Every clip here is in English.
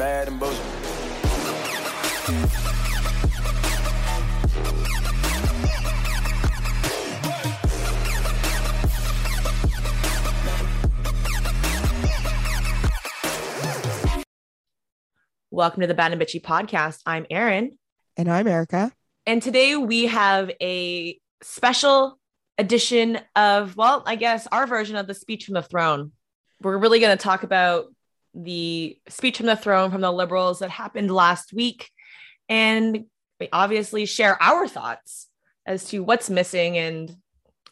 bad and bullshit. Welcome to the Bad and Bitchy podcast. I'm Erin. And I'm Erica. And today we have a special edition of, well, I guess our version of the speech from the throne. We're really going to talk about the speech from the throne from the liberals that happened last week and we obviously share our thoughts as to what's missing and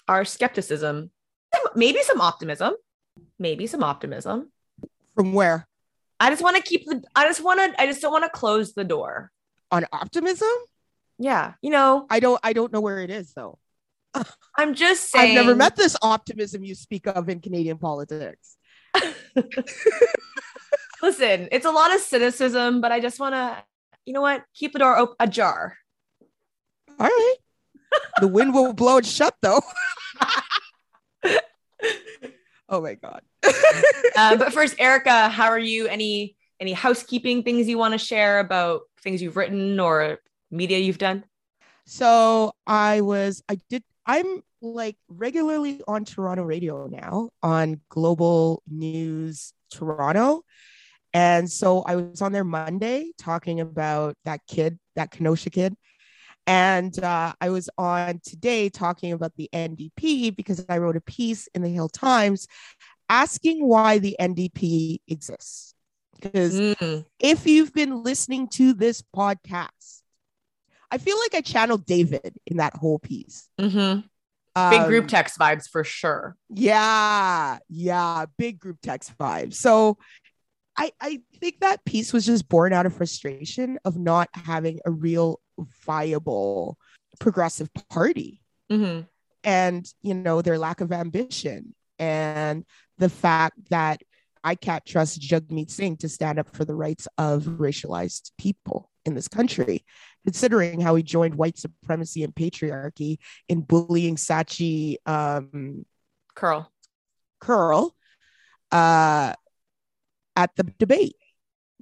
our skepticism. Maybe some optimism. Maybe some optimism. From where? I just want to keep the I just want to I just don't want to close the door. On optimism? Yeah, you know, I don't I don't know where it is though. I'm just saying I've never met this optimism you speak of in Canadian politics. Listen, it's a lot of cynicism, but I just want to, you know what? Keep the door op- ajar. All right. the wind will blow it shut though. oh my god. uh, but first, Erica, how are you? Any any housekeeping things you want to share about things you've written or media you've done? So I was I did I'm like regularly on Toronto radio now on Global News Toronto. And so I was on there Monday talking about that kid, that Kenosha kid. And uh, I was on today talking about the NDP because I wrote a piece in the Hill Times asking why the NDP exists. Because mm. if you've been listening to this podcast, I feel like I channeled David in that whole piece. Mm-hmm. Um, big group text vibes for sure. Yeah, yeah, big group text vibes. So I, I think that piece was just born out of frustration of not having a real viable progressive party. Mm-hmm. And, you know, their lack of ambition and the fact that I can't trust Jagmeet Singh to stand up for the rights of racialized people in this country, considering how he joined white supremacy and patriarchy in bullying Sachi um, Kurl. Kurl uh, at the debate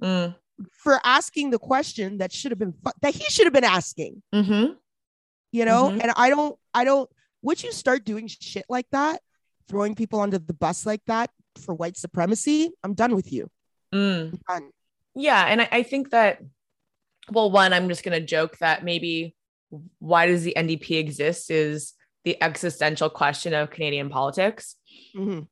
mm. for asking the question that should have been that he should have been asking. Mm-hmm. You know, Mhm. and I don't, I don't. Would you start doing shit like that, throwing people under the bus like that for white supremacy, I'm done with you. Mm. Done. Yeah. And I, I think that, well, one, I'm just going to joke that maybe why does the NDP exist is the existential question of Canadian politics. Mhm.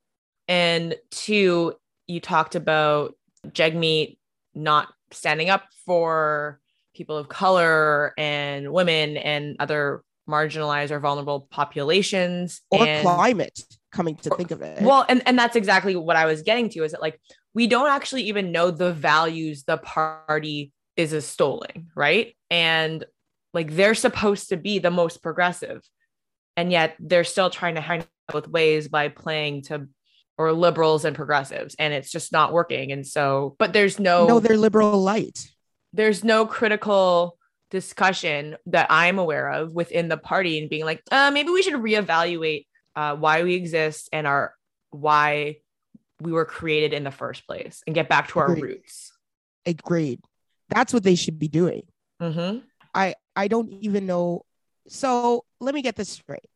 And two, you talked about Jagmeet not standing up for people of color and women and other marginalized or vulnerable populations Or and climate. Coming to think of it, well and and that's exactly what i was getting to is that like we don't actually even know the values the party is a extolling right and like they're supposed to be the most progressive and yet they're still trying to hang out both ways by playing to or liberals and progressives and it's just not working and so but there's no no, they're liberal light. there's no critical discussion that I'm aware of within the party and being like, uh, maybe we should reevaluate uh, why we exist and our why we were created in the first place and get back to our roots. Agreed. That's what they should be doing. Mm-hmm. I I don't even know. So let me get this straight.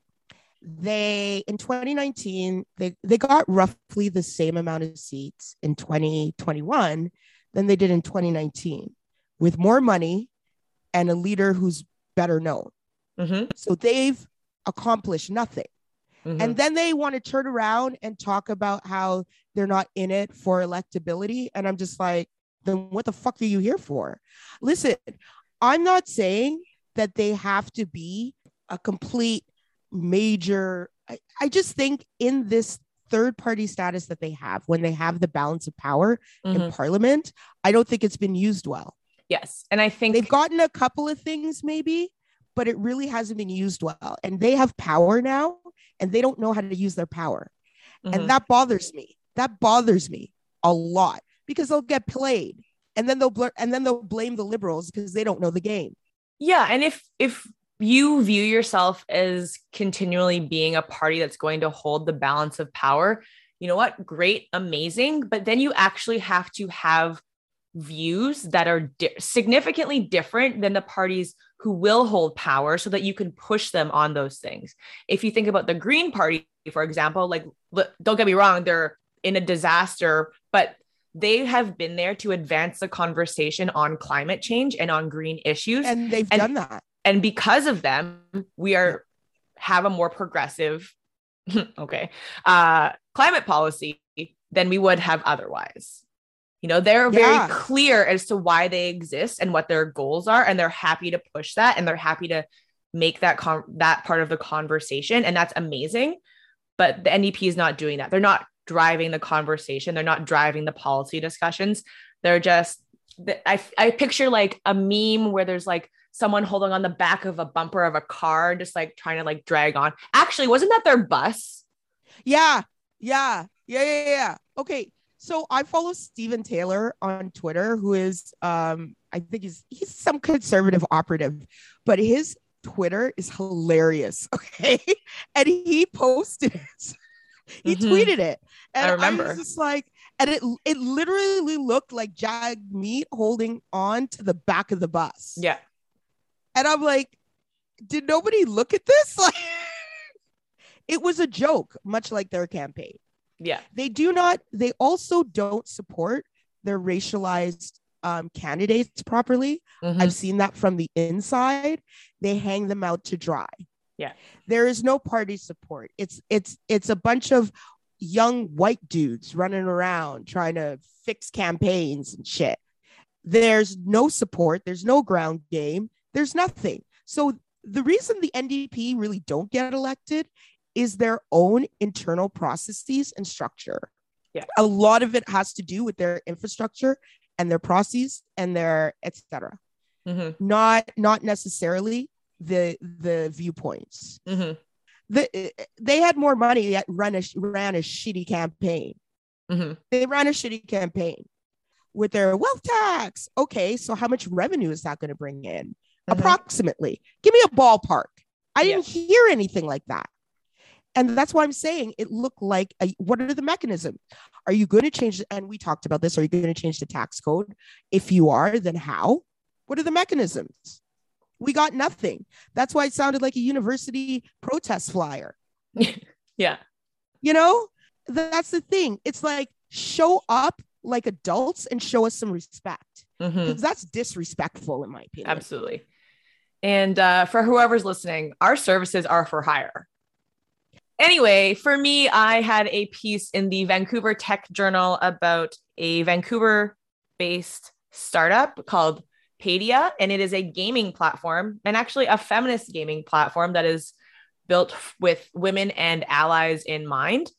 They in 2019 they they got roughly the same amount of seats in 2021 than they did in 2019 with more money and a leader who's better known. Mm-hmm. So they've accomplished nothing. Mm-hmm. And then they want to turn around and talk about how they're not in it for electability. And I'm just like, then what the fuck are you here for? Listen, I'm not saying that they have to be a complete major. I, I just think in this third party status that they have, when they have the balance of power Mhm. in parliament, I don't think it's been used well. yes, and I think They've gotten a couple of things maybe, but it really hasn't been used well. And they have power now and they don't know how to use their power. Mhm. And that bothers me. That bothers me a lot because they'll get played and then they'll blur and then they'll blame the liberals because they don't know the game. Yeah, and if if you view yourself as continually being a party that's going to hold the balance of power, you know what? Great, amazing, but then you actually have to have views that are di- significantly different than the parties who will hold power so that you can push them on those things. If you think about the Green Party, for example, like don't get me wrong, they're in a disaster, but they have been there to advance the conversation on climate change and on green issues. And they've and, done that. And because of them, we are have a more progressive, okay, uh, climate policy than we would have otherwise. You know, they're very yeah. clear as to why they exist and what their goals are, and they're happy to push that and they're happy to make that con- that part of the conversation, and that's amazing. But the NDP is not doing that. They're not driving the conversation. They're not driving the policy discussions. They're just I I picture like a meme where there's like someone holding on the back of a bumper of a car, just like trying to like drag on. Actually, wasn't that their bus? Yeah, yeah, yeah, yeah, yeah. Okay, so I follow Stephen Taylor on Twitter, who is um I think he's he's some conservative operative, but his Twitter is hilarious. Okay, and he posted it. he mm-hmm. tweeted it, and I remember. I was just like, and it it literally looked like jag meat holding on to the back of the bus. Yeah, and I'm like, did nobody look at this? Like, it was a joke, much like their campaign. Yeah. They do not, they also don't support their racialized um, candidates properly. Mm-hmm. I've seen that from the inside. They hang them out to dry. Yeah. There is no party support. It's it's it's a bunch of young white dudes running around trying to fix campaigns and shit. There's no support, there's no ground game, there's nothing. So the reason the NDP really don't get elected is their own internal processes and structure. Yeah. A lot of it has to do with their infrastructure and their processes and their etc. Mm-hmm. Not not necessarily the the viewpoints. Mm-hmm. The, they had more money yet run a ran a shitty campaign. Mm-hmm. They ran a shitty campaign with their wealth tax. Okay, so how much revenue is that going to bring in? Mm-hmm. Approximately. Give me a ballpark. I didn't hear anything like that. And that's why I'm saying it looked like a, what are the mechanisms? Are you going to change? And we talked about this. Are you going to change the tax code? If you are, then how? What are the mechanisms? We got nothing. That's why it sounded like a university protest flyer. yeah. You know, that's the thing. It's like show up like adults and show us some respect because mm-hmm. that's disrespectful, in my opinion. Absolutely. And uh, for whoever's listening, our services are for hire. Anyway, for me, I had a piece in the Vancouver Tech Journal about a Vancouver based startup called Padia, and it is a gaming platform and actually a feminist gaming platform that is built with women and allies in mind.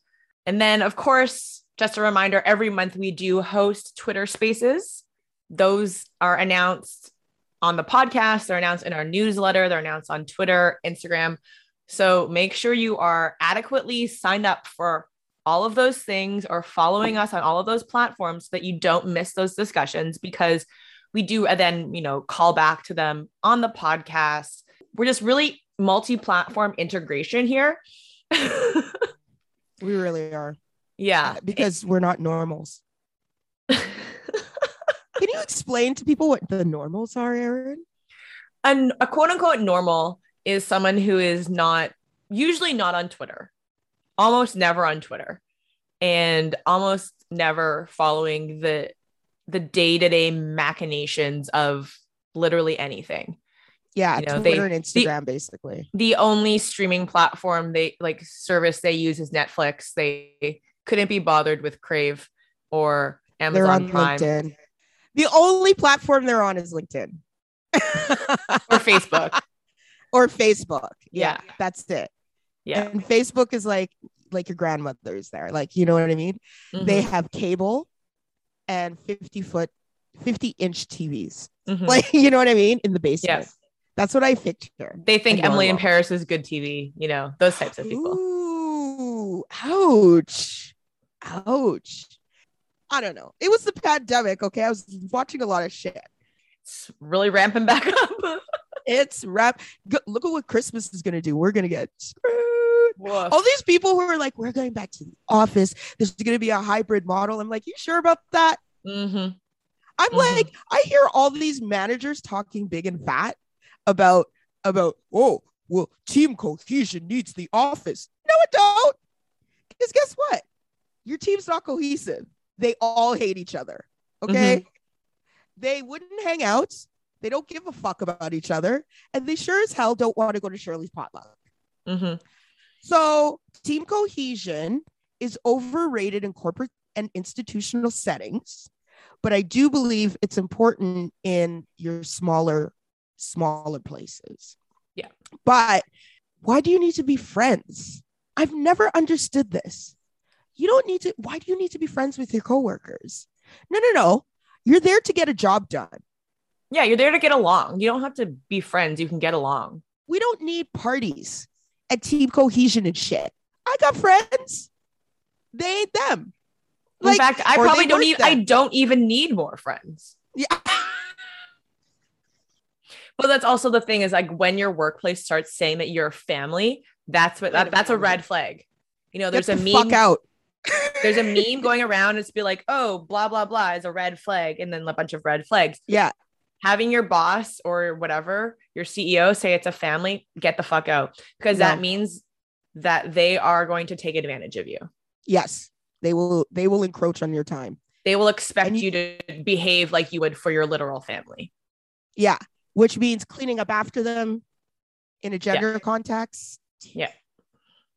And then, of course, just a reminder every month we do host Twitter spaces. Those are announced on the podcast, they're announced in our newsletter, they're announced on Twitter, Instagram. So make sure you are adequately signed up for all of those things or following us on all of those platforms so that you don't miss those discussions because we do then, you know, call back to them on the podcast. We're just really multi-platform integration here. we really are. Yeah. Because we're not normals. You explain to people what the normals are, Erin? And a quote unquote normal is someone who is not usually not on Twitter, almost never on Twitter, and almost never following the the day-to-day machinations of literally anything. Yeah, you know, Twitter they, and Instagram the, basically. The only streaming platform they like service they use is Netflix. They couldn't be bothered with Crave or Amazon they're on Prime. LinkedIn. The only platform they're on is LinkedIn. or Facebook or Facebook. Yeah, yeah, that's it. Yeah. And Facebook is like like your grandmother's there. Like, you know what I mean? Mm-hmm. They have cable and 50 foot, 50 inch TVs. Mm-hmm. Like, you know what I mean? In the basement. Yes. That's what I picture. They think Emily in Paris is good TV, you know, those types of people. Ooh, ouch. Ouch. I don't know. It was the pandemic. Okay. I was watching a lot of shit. It's really ramping back up. it's rap. Look at what Christmas is going to do. We're going to get screwed. Woof. All these people who are like, we're going back to the office. There's going to be a hybrid model. I'm like, you sure about that? Mm-hmm. I'm Mhm. like, I hear all these managers talking big and fat about about oh well, team cohesion needs the office. No, it don't. Because guess what? Your team's not cohesive. They all hate each other. Okay. They wouldn't hang out. They don't give a fuck about each other. And they sure as hell don't want to go to Shirley's potluck. hmm So, team cohesion is overrated in corporate and institutional settings, but I do believe it's important in your smaller, smaller places. Yeah. But why do you need to be friends? I've never understood this. You don't need to, why do you need to be friends with your coworkers? No, no, no. You're there to get a job done. Yeah, you're there to get along. You don't have to be friends. You can get along. We don't need parties and team cohesion and shit. I got friends. They ain't them. In fact, I probably don't even. I don't even need more friends. Yeah. But that's also the thing is like when your workplace starts saying that you're family, that's what that, that's a red flag. You know, there's a meme. fuck out. There's a meme going around. It's be like, oh, blah blah blah is a red flag, and then a bunch of red flags. Yeah. Having your boss or whatever your CEO say it's a family, get the fuck out because that means that they are going to take advantage of you. Yes. They will they will encroach on your time. They will expect you, you- to behave like you would for your literal family. Yeah. Which means cleaning up after them in a gender context. Yeah.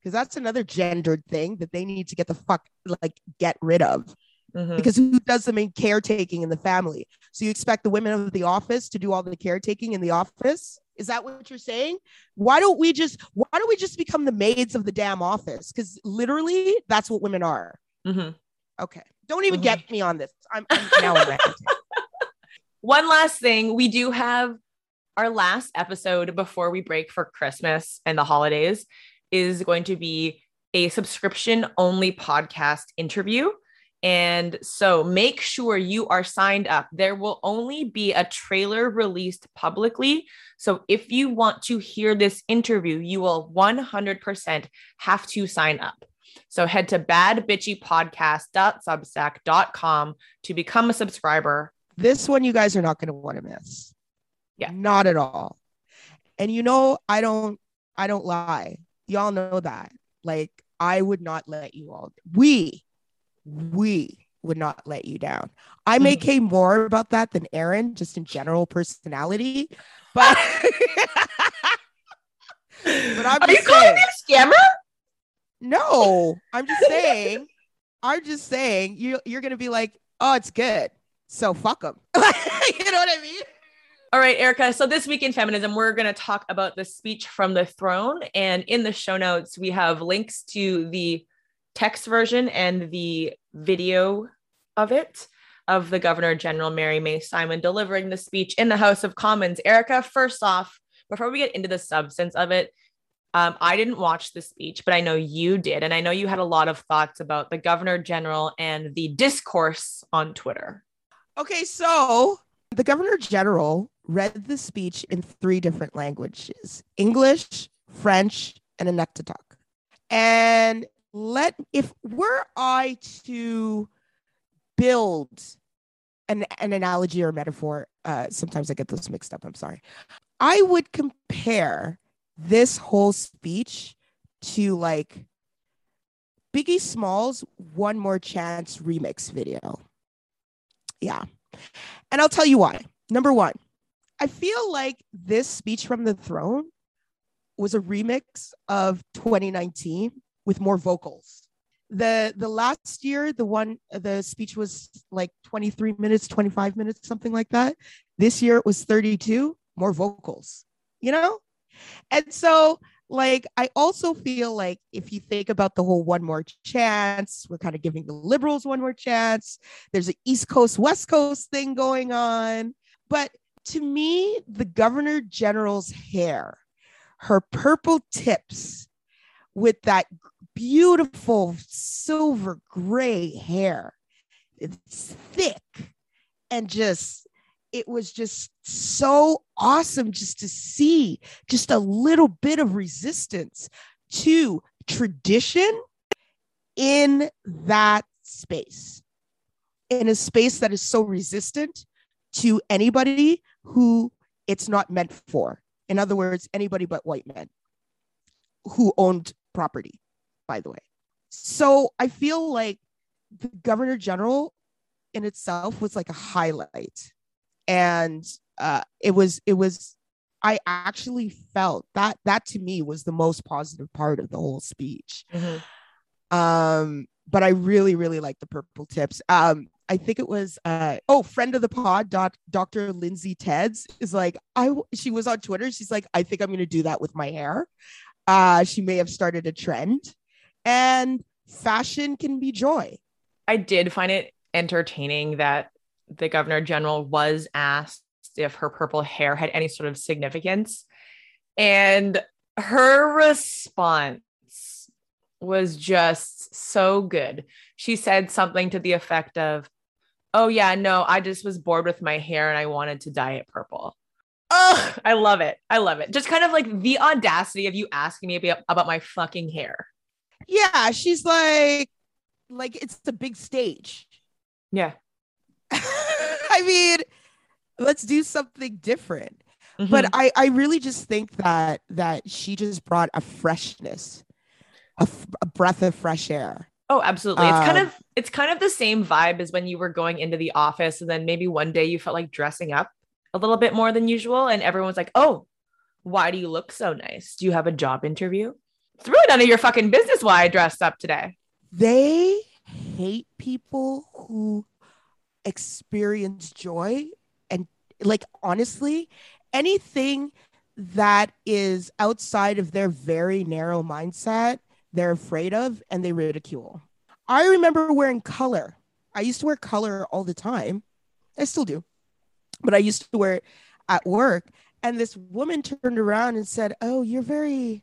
Because that's another gendered thing that they need to get the fuck like get rid of. Mhm. Because who does the main caretaking in the family? So you expect the women of the office to do all the caretaking in the office? Is that what you're saying? Why don't we just why don't we just become the maids of the damn office? Because literally that's what women are. Mhm. Okay. Don't even Mhm. get me on this. I'm, I'm now One last thing, we do have our last episode before we break for Christmas and the holidays is going to be a subscription only podcast interview. And so make sure you are signed up. There will only be a trailer released publicly. So if you want to hear this interview, you will 100% have to sign up. So head to badbitchypodcast.substack.com to become a subscriber. this one you guys are not going to want to miss. Yeah. Not at all. And you know, I don't I don't lie. Y'all know that. Like I would not let you all. We we would not let you down. I may Mhm. care more about that than Erin, just in general personality. But But I'm Are you just calling saying. me a scammer? no, I'm just saying, I'm just saying you you're gonna be like, oh, it's good. So fuck them. you know what I mean? All right, Erica. So this week in feminism, we're going to talk about the speech from the throne. And in the show notes, we have links to the text version and the video of it of the Governor General Mary May Simon delivering the speech in the House of Commons. Erica, first off, before we get into the substance of it, um, I didn't watch the speech, but I know you did. And I know you had a lot of thoughts about the Governor General and the discourse on Twitter. Okay, so the governor general read the speech in three different languages English, French, and Inuktitut. And let, if were I to build an, an analogy or metaphor, uh, sometimes I get those mixed up, I'm sorry. I would compare this whole speech to like Biggie Smalls One More Chance remix video. Yeah. And I'll tell you why. Number one, I feel like this speech from the throne was a remix of 2019 with more vocals. The the last year, the one the speech was like 23 minutes, 25 minutes, something like that. This year it was 32, more vocals, you know? And so like I also feel like if you think about the whole one more chance, we're kind of giving the liberals one more chance. There's an East Coast, West Coast thing going on. But to me, the governor general's hair, her purple tips with that beautiful silver gray hair, it's thick and just, it was just so awesome just to see just a little bit of resistance to tradition in that space. in a space that is so resistant to anybody who it's not meant for. In other words, anybody but white men who owned property, by the way. So I feel like the governor general in itself was like a highlight. And uh, it was, it was, I actually felt that that to me was the most positive part of the whole speech. Mm-hmm. Um, but I really, really like the purple tips. Um, I think it was uh oh friend of the pod doc, Dr. Lindsay Tedds is like I she was on Twitter she's like I think I'm going to do that with my hair. Uh she may have started a trend and fashion can be joy. I did find it entertaining that the governor general was asked if her purple hair had any sort of significance and her response was just so good. She said something to the effect of, Oh, yeah, no, I just was bored with my hair and I wanted to dye it purple. Oh, I love it. I love it. Just kind of like the audacity of you asking me about my fucking hair. Yeah, she's like, like it's the big stage. Yeah. I mean, let's do something different. Mm-hmm. But I, I really just think that that she just brought a freshness, a, f- a breath of fresh air Oh, absolutely. It's kind um, of it's kind of the same vibe as when you were going into the office and then maybe one day you felt like dressing up a little bit more than usual and everyone's like, "Oh, why do you look so nice? Do you have a job interview?" It's really none of your fucking business why I dressed up today. They hate people who experience joy and like honestly, anything that is outside of their very narrow mindset they're afraid of and they ridicule. I remember wearing color. I used to wear color all the time. I still do, but I used to wear it at work. And this woman turned around and said, Oh, you're very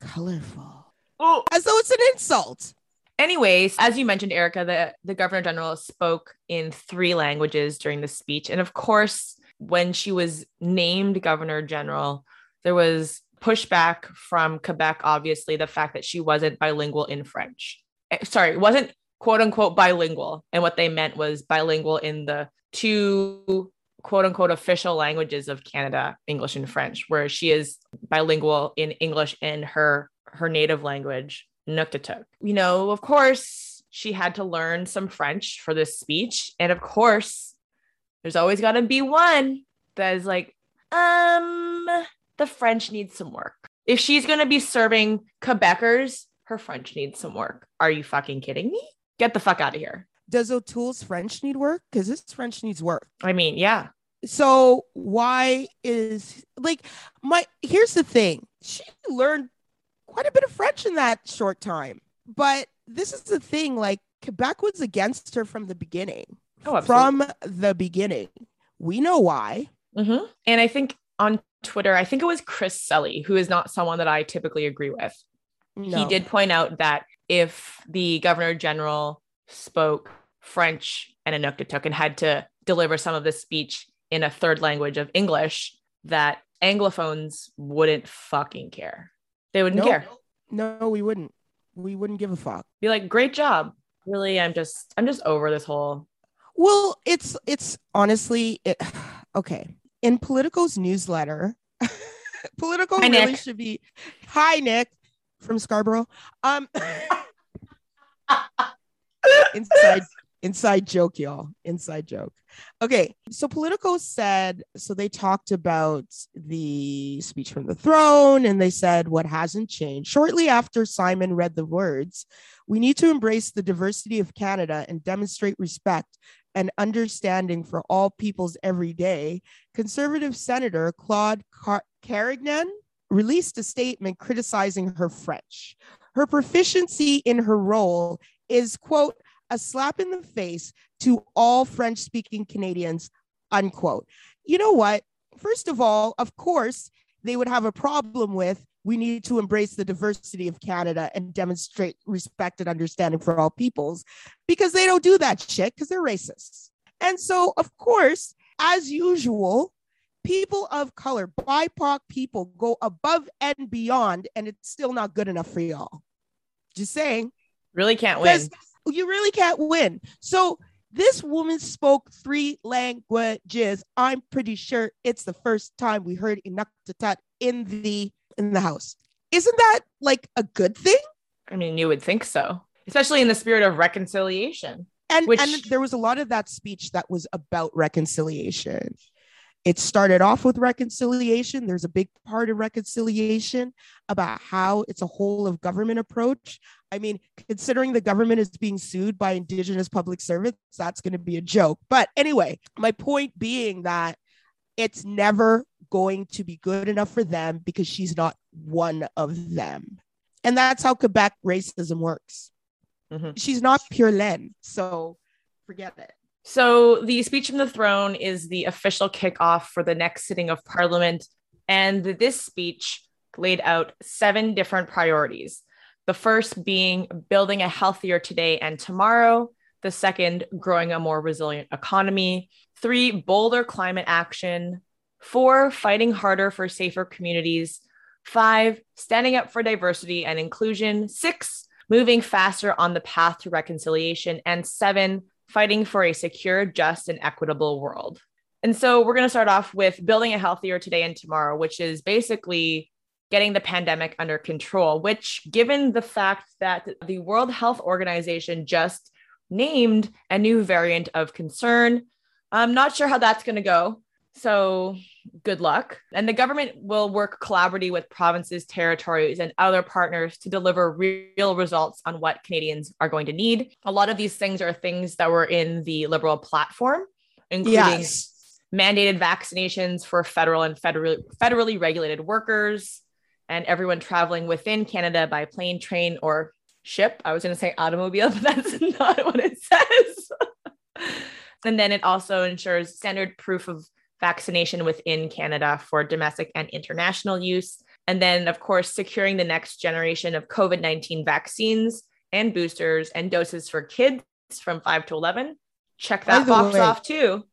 colorful. Oh. As though it's an insult. Anyways, as you mentioned, Erica, the, the governor general spoke in three languages during the speech. And of course, when she was named governor general, there was pushback from Quebec, obviously, the fact that she wasn't bilingual in French. Eh, sorry, wasn't quote unquote bilingual. And what they meant was bilingual in the two quote unquote official languages of Canada, English and French, where she is bilingual in English and her her native language, Nuktitut. You know, of course, she had to learn some French for this speech. And of course, there's always got to be one that is like, um, the French needs some work. If she's going to be serving Quebecers, her French needs some work. Are you fucking kidding me? Get the fuck out of here. Does O'Toole's French need work? Because this French needs work. I mean, yeah. So why is like my here's the thing. She learned quite a bit of French in that short time. But this is the thing, like Quebec was against her from the beginning. Oh, from the beginning. We know why. Mm-hmm. And I think on Twitter, I think it was Chris Selley, who is not someone that I typically agree with. No. He did point out that if the governor general spoke French and Inuktitut and had to deliver some of the speech in a third language of English, that Anglophones wouldn't fucking care. They wouldn't nope. care. No, we wouldn't. We wouldn't give a fuck. Be like, great job. Really, I'm just, I'm just over this whole. Well, it's, it's honestly, it, okay in Politico's newsletter, Politico Hi, really Nick. should be. Hi, Nick from Scarborough. Um, inside inside joke, y'all. Inside joke. Okay, so Politico said so. They talked about the speech from the throne, and they said what hasn't changed. Shortly after Simon read the words, we need to embrace the diversity of Canada and demonstrate respect and understanding for all peoples every day, conservative Senator Claude Car- Carignan released a statement criticizing her French. Her proficiency in her role is, quote, a slap in the face to all French speaking Canadians, unquote. You know what? First of all, of course, they would have a problem with we need to embrace the diversity of Canada and demonstrate respect and understanding for all peoples because they don't do that shit because they're racist. And so, of course, as usual, people of color, BIPOC people go above and beyond, and it's still not good enough for y'all. Just saying. Really can't win. You really can't win. So This woman spoke three languages. I'm pretty sure it's the first time we heard Inuktitut in the in the house. Isn't that like a good thing? I mean, you would think so, especially in the spirit of reconciliation. And Which- and there was a lot of that speech that was about reconciliation. It started off with reconciliation. There's a big part of reconciliation about how it's a whole of government approach. I mean, considering the government is being sued by indigenous public servants, that's going to be a joke. But anyway, my point being that it's never going to be good enough for them because she's not one of them. And that's how Quebec racism works. Mhm. She's not pure laine. So forget it. So, the speech from the throne is the official kickoff for the next sitting of parliament. And this speech laid out seven different priorities. The first being building a healthier today and tomorrow. The second, growing a more resilient economy. Three, bolder climate action. Four, fighting harder for safer communities. Five, standing up for diversity and inclusion. Six, moving faster on the path to reconciliation. And seven, fighting for a secure, just, and equitable world. And so we're going to start off with building a healthier today and tomorrow, which is basically getting the pandemic under control, which, given the fact that the World Health Organization just named a new variant of concern, I'm not sure how that's going to go. So good luck. And the government will work collaboratively with provinces, territories, and other partners to deliver real results on what Canadians are going to need. A lot of these things are things that were in the Liberal platform, including Yes. mandated vaccinations for federal and federal, federally regulated workers and everyone traveling within Canada by plane, train, or ship. I was going to say automobile, but that's not what it says. and then it also ensures standard proof of vaccination within Canada for domestic and international use. And then, of course, securing the next generation of COVID 19 vaccines and boosters and doses for kids from 5 to 11. Check that box way- off too.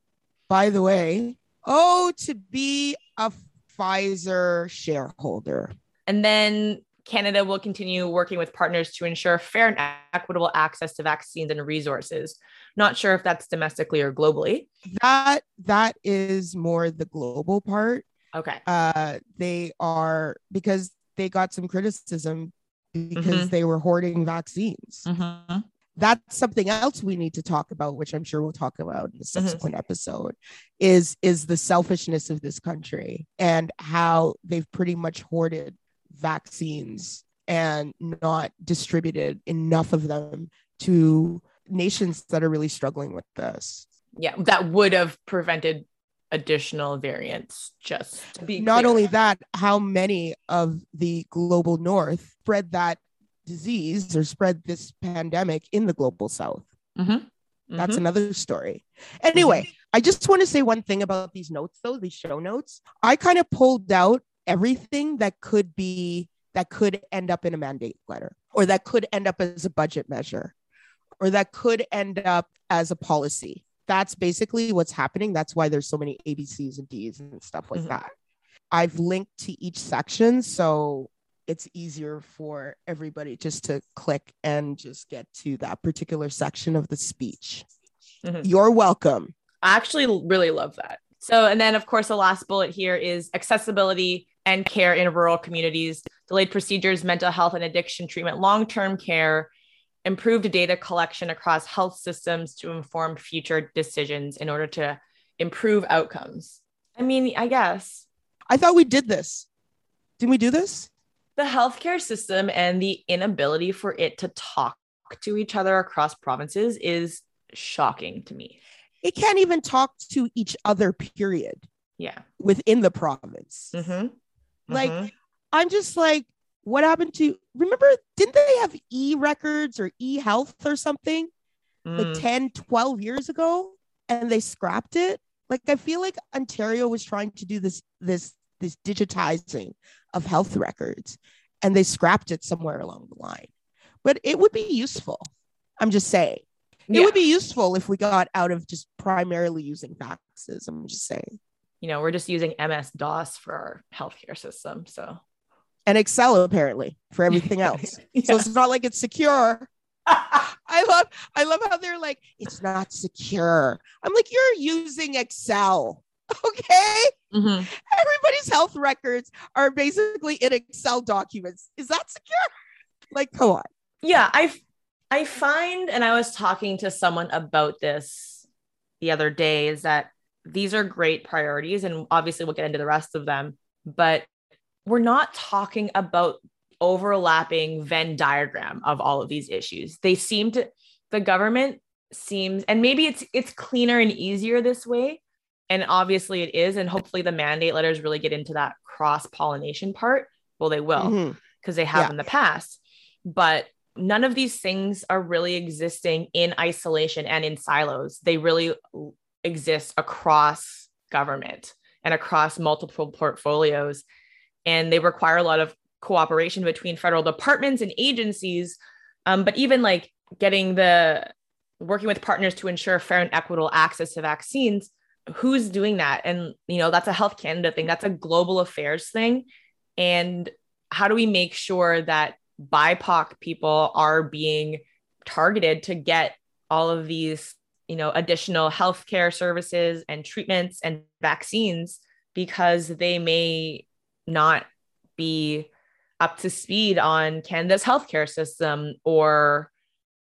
By the way, oh, to be a Pfizer shareholder. And then Canada will continue working with partners to ensure fair and equitable access to vaccines and resources. Not sure if that's domestically or globally. That that is more the global part. Okay. Uh, they are because they got some criticism because Mhm. they were hoarding vaccines. Mm-hmm. that's something else we need to talk about which i'm sure we'll talk about in the subsequent episode is is the selfishness of this country and how they've pretty much hoarded vaccines and not distributed enough of them to nations that are really struggling with this Yeah, that would have prevented additional variants. Just to be not clear. only that how many of the global north spread that disease or spread this pandemic in the global south Mhm. That's Mhm. another story. Anyway, I just want to say one thing about these notes, though, these show notes. I kind of pulled out everything that could be, that could end up in a mandate letter, or that could end up as a budget measure, or that could end up as a policy. That's basically what's happening. That's why there's so many ABCs and Ds and stuff like Mhm. that. I've linked to each section. So it's easier for everybody just to click and just get to that particular section of the speech. Mhm. You're welcome. I actually really love that. So, and then of course, the last bullet here is accessibility and care in rural communities, delayed procedures, mental health and addiction treatment, long term care, improved data collection across health systems to inform future decisions in order to improve outcomes. I mean, I guess I thought we did this. Didn't we do this? the healthcare system and the inability for it to talk to each other across provinces is shocking to me. It can't even talk to each other, period, Yeah. within the province. Mhm. Like, Mhm. I'm just like, what happened to, remember, didn't they have e records or e health or something like Mm. 10, 12 years ago and they scrapped it? Like, I feel like Ontario was trying to do this, this, this digitizing of health records and they scrapped it somewhere along the line. But it would be useful. I'm just saying. It Yeah. would be useful if we got out of just primarily using faxes. I'm just saying. You know, we're just using MS DOS for our healthcare system. So, And Excel apparently for everything else. So it's not like it's secure. I love I love how they're like, it's not secure. I'm like, you're using Excel. Okay. Mhm. Everybody's health records are basically in Excel documents. Is that secure? Like, come on. yeah i i find and i was talking to someone about this the other day is that these are great priorities and obviously we'll get into the rest of them but we're not talking about overlapping venn diagram of all of these issues they seem to the government seems and maybe it's it's cleaner and easier this way and obviously it is and hopefully the mandate letters really get into that cross pollination part well they will mm-hmm. because they have Yeah. in the past. But none of these things are really existing in isolation and in silos. They really exist across government and across multiple portfolios. And they require a lot of cooperation between federal departments and agencies. Um, but even like getting the working with partners to ensure fair and equitable access to vaccines, who's doing that? And, you know, that's a Health Canada thing, that's a global affairs thing. And how do we make sure that BIPOC people are being targeted to get all of these, you know, additional healthcare services and treatments and vaccines because they may not be up to speed on Canada's healthcare system or,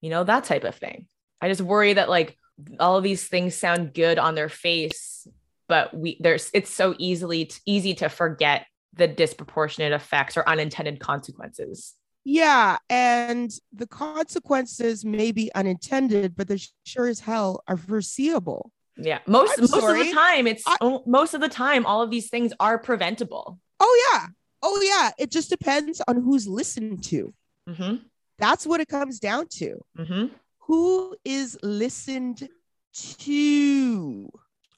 you know, that type of thing. I just worry that like all of these things sound good on their face, but we there's it's so easily easy to forget the disproportionate effects or unintended consequences. Yeah. And the consequences may be unintended, but they sure as hell are foreseeable. Yeah, most I'm most of the time, it's I- most of the time, all of these things are preventable. Oh, yeah. Oh, yeah. It just depends on who's listened to. hmm That's what it comes down to. hmm Who is listened to,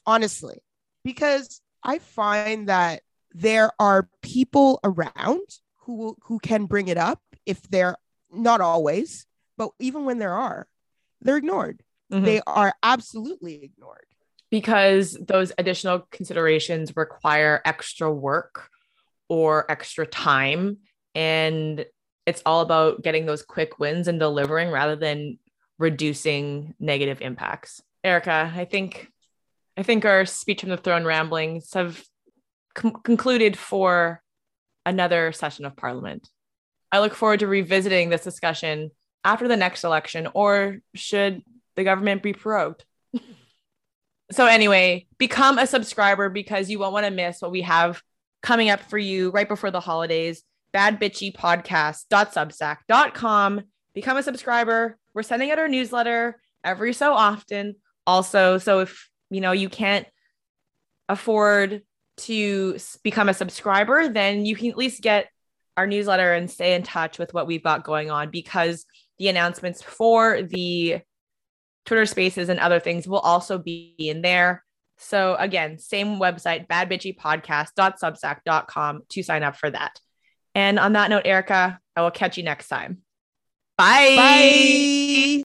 honestly, because I find that there are people around who who can bring it up if they're not always, but even when there are, they're ignored. Mm-hmm. They are absolutely ignored. because those additional considerations require extra work or extra time and it's all about getting those quick wins and delivering rather than reducing negative impacts erica i think i think our speech from the throne ramblings have com- concluded for another session of parliament i look forward to revisiting this discussion after the next election or should the government be prorogued so anyway, become a subscriber because you won't want to miss what we have coming up for you right before the holidays. Badbitchypodcast.substack.com. Become a subscriber. We're sending out our newsletter every so often. Also, so if you know you can't afford to become a subscriber, then you can at least get our newsletter and stay in touch with what we've got going on because the announcements for the Twitter spaces and other things will also be in there. So again, same website, badbitchypodcast.substack.com to sign up for that. And on that note, Erica, I will catch you next time. Bye. Bye.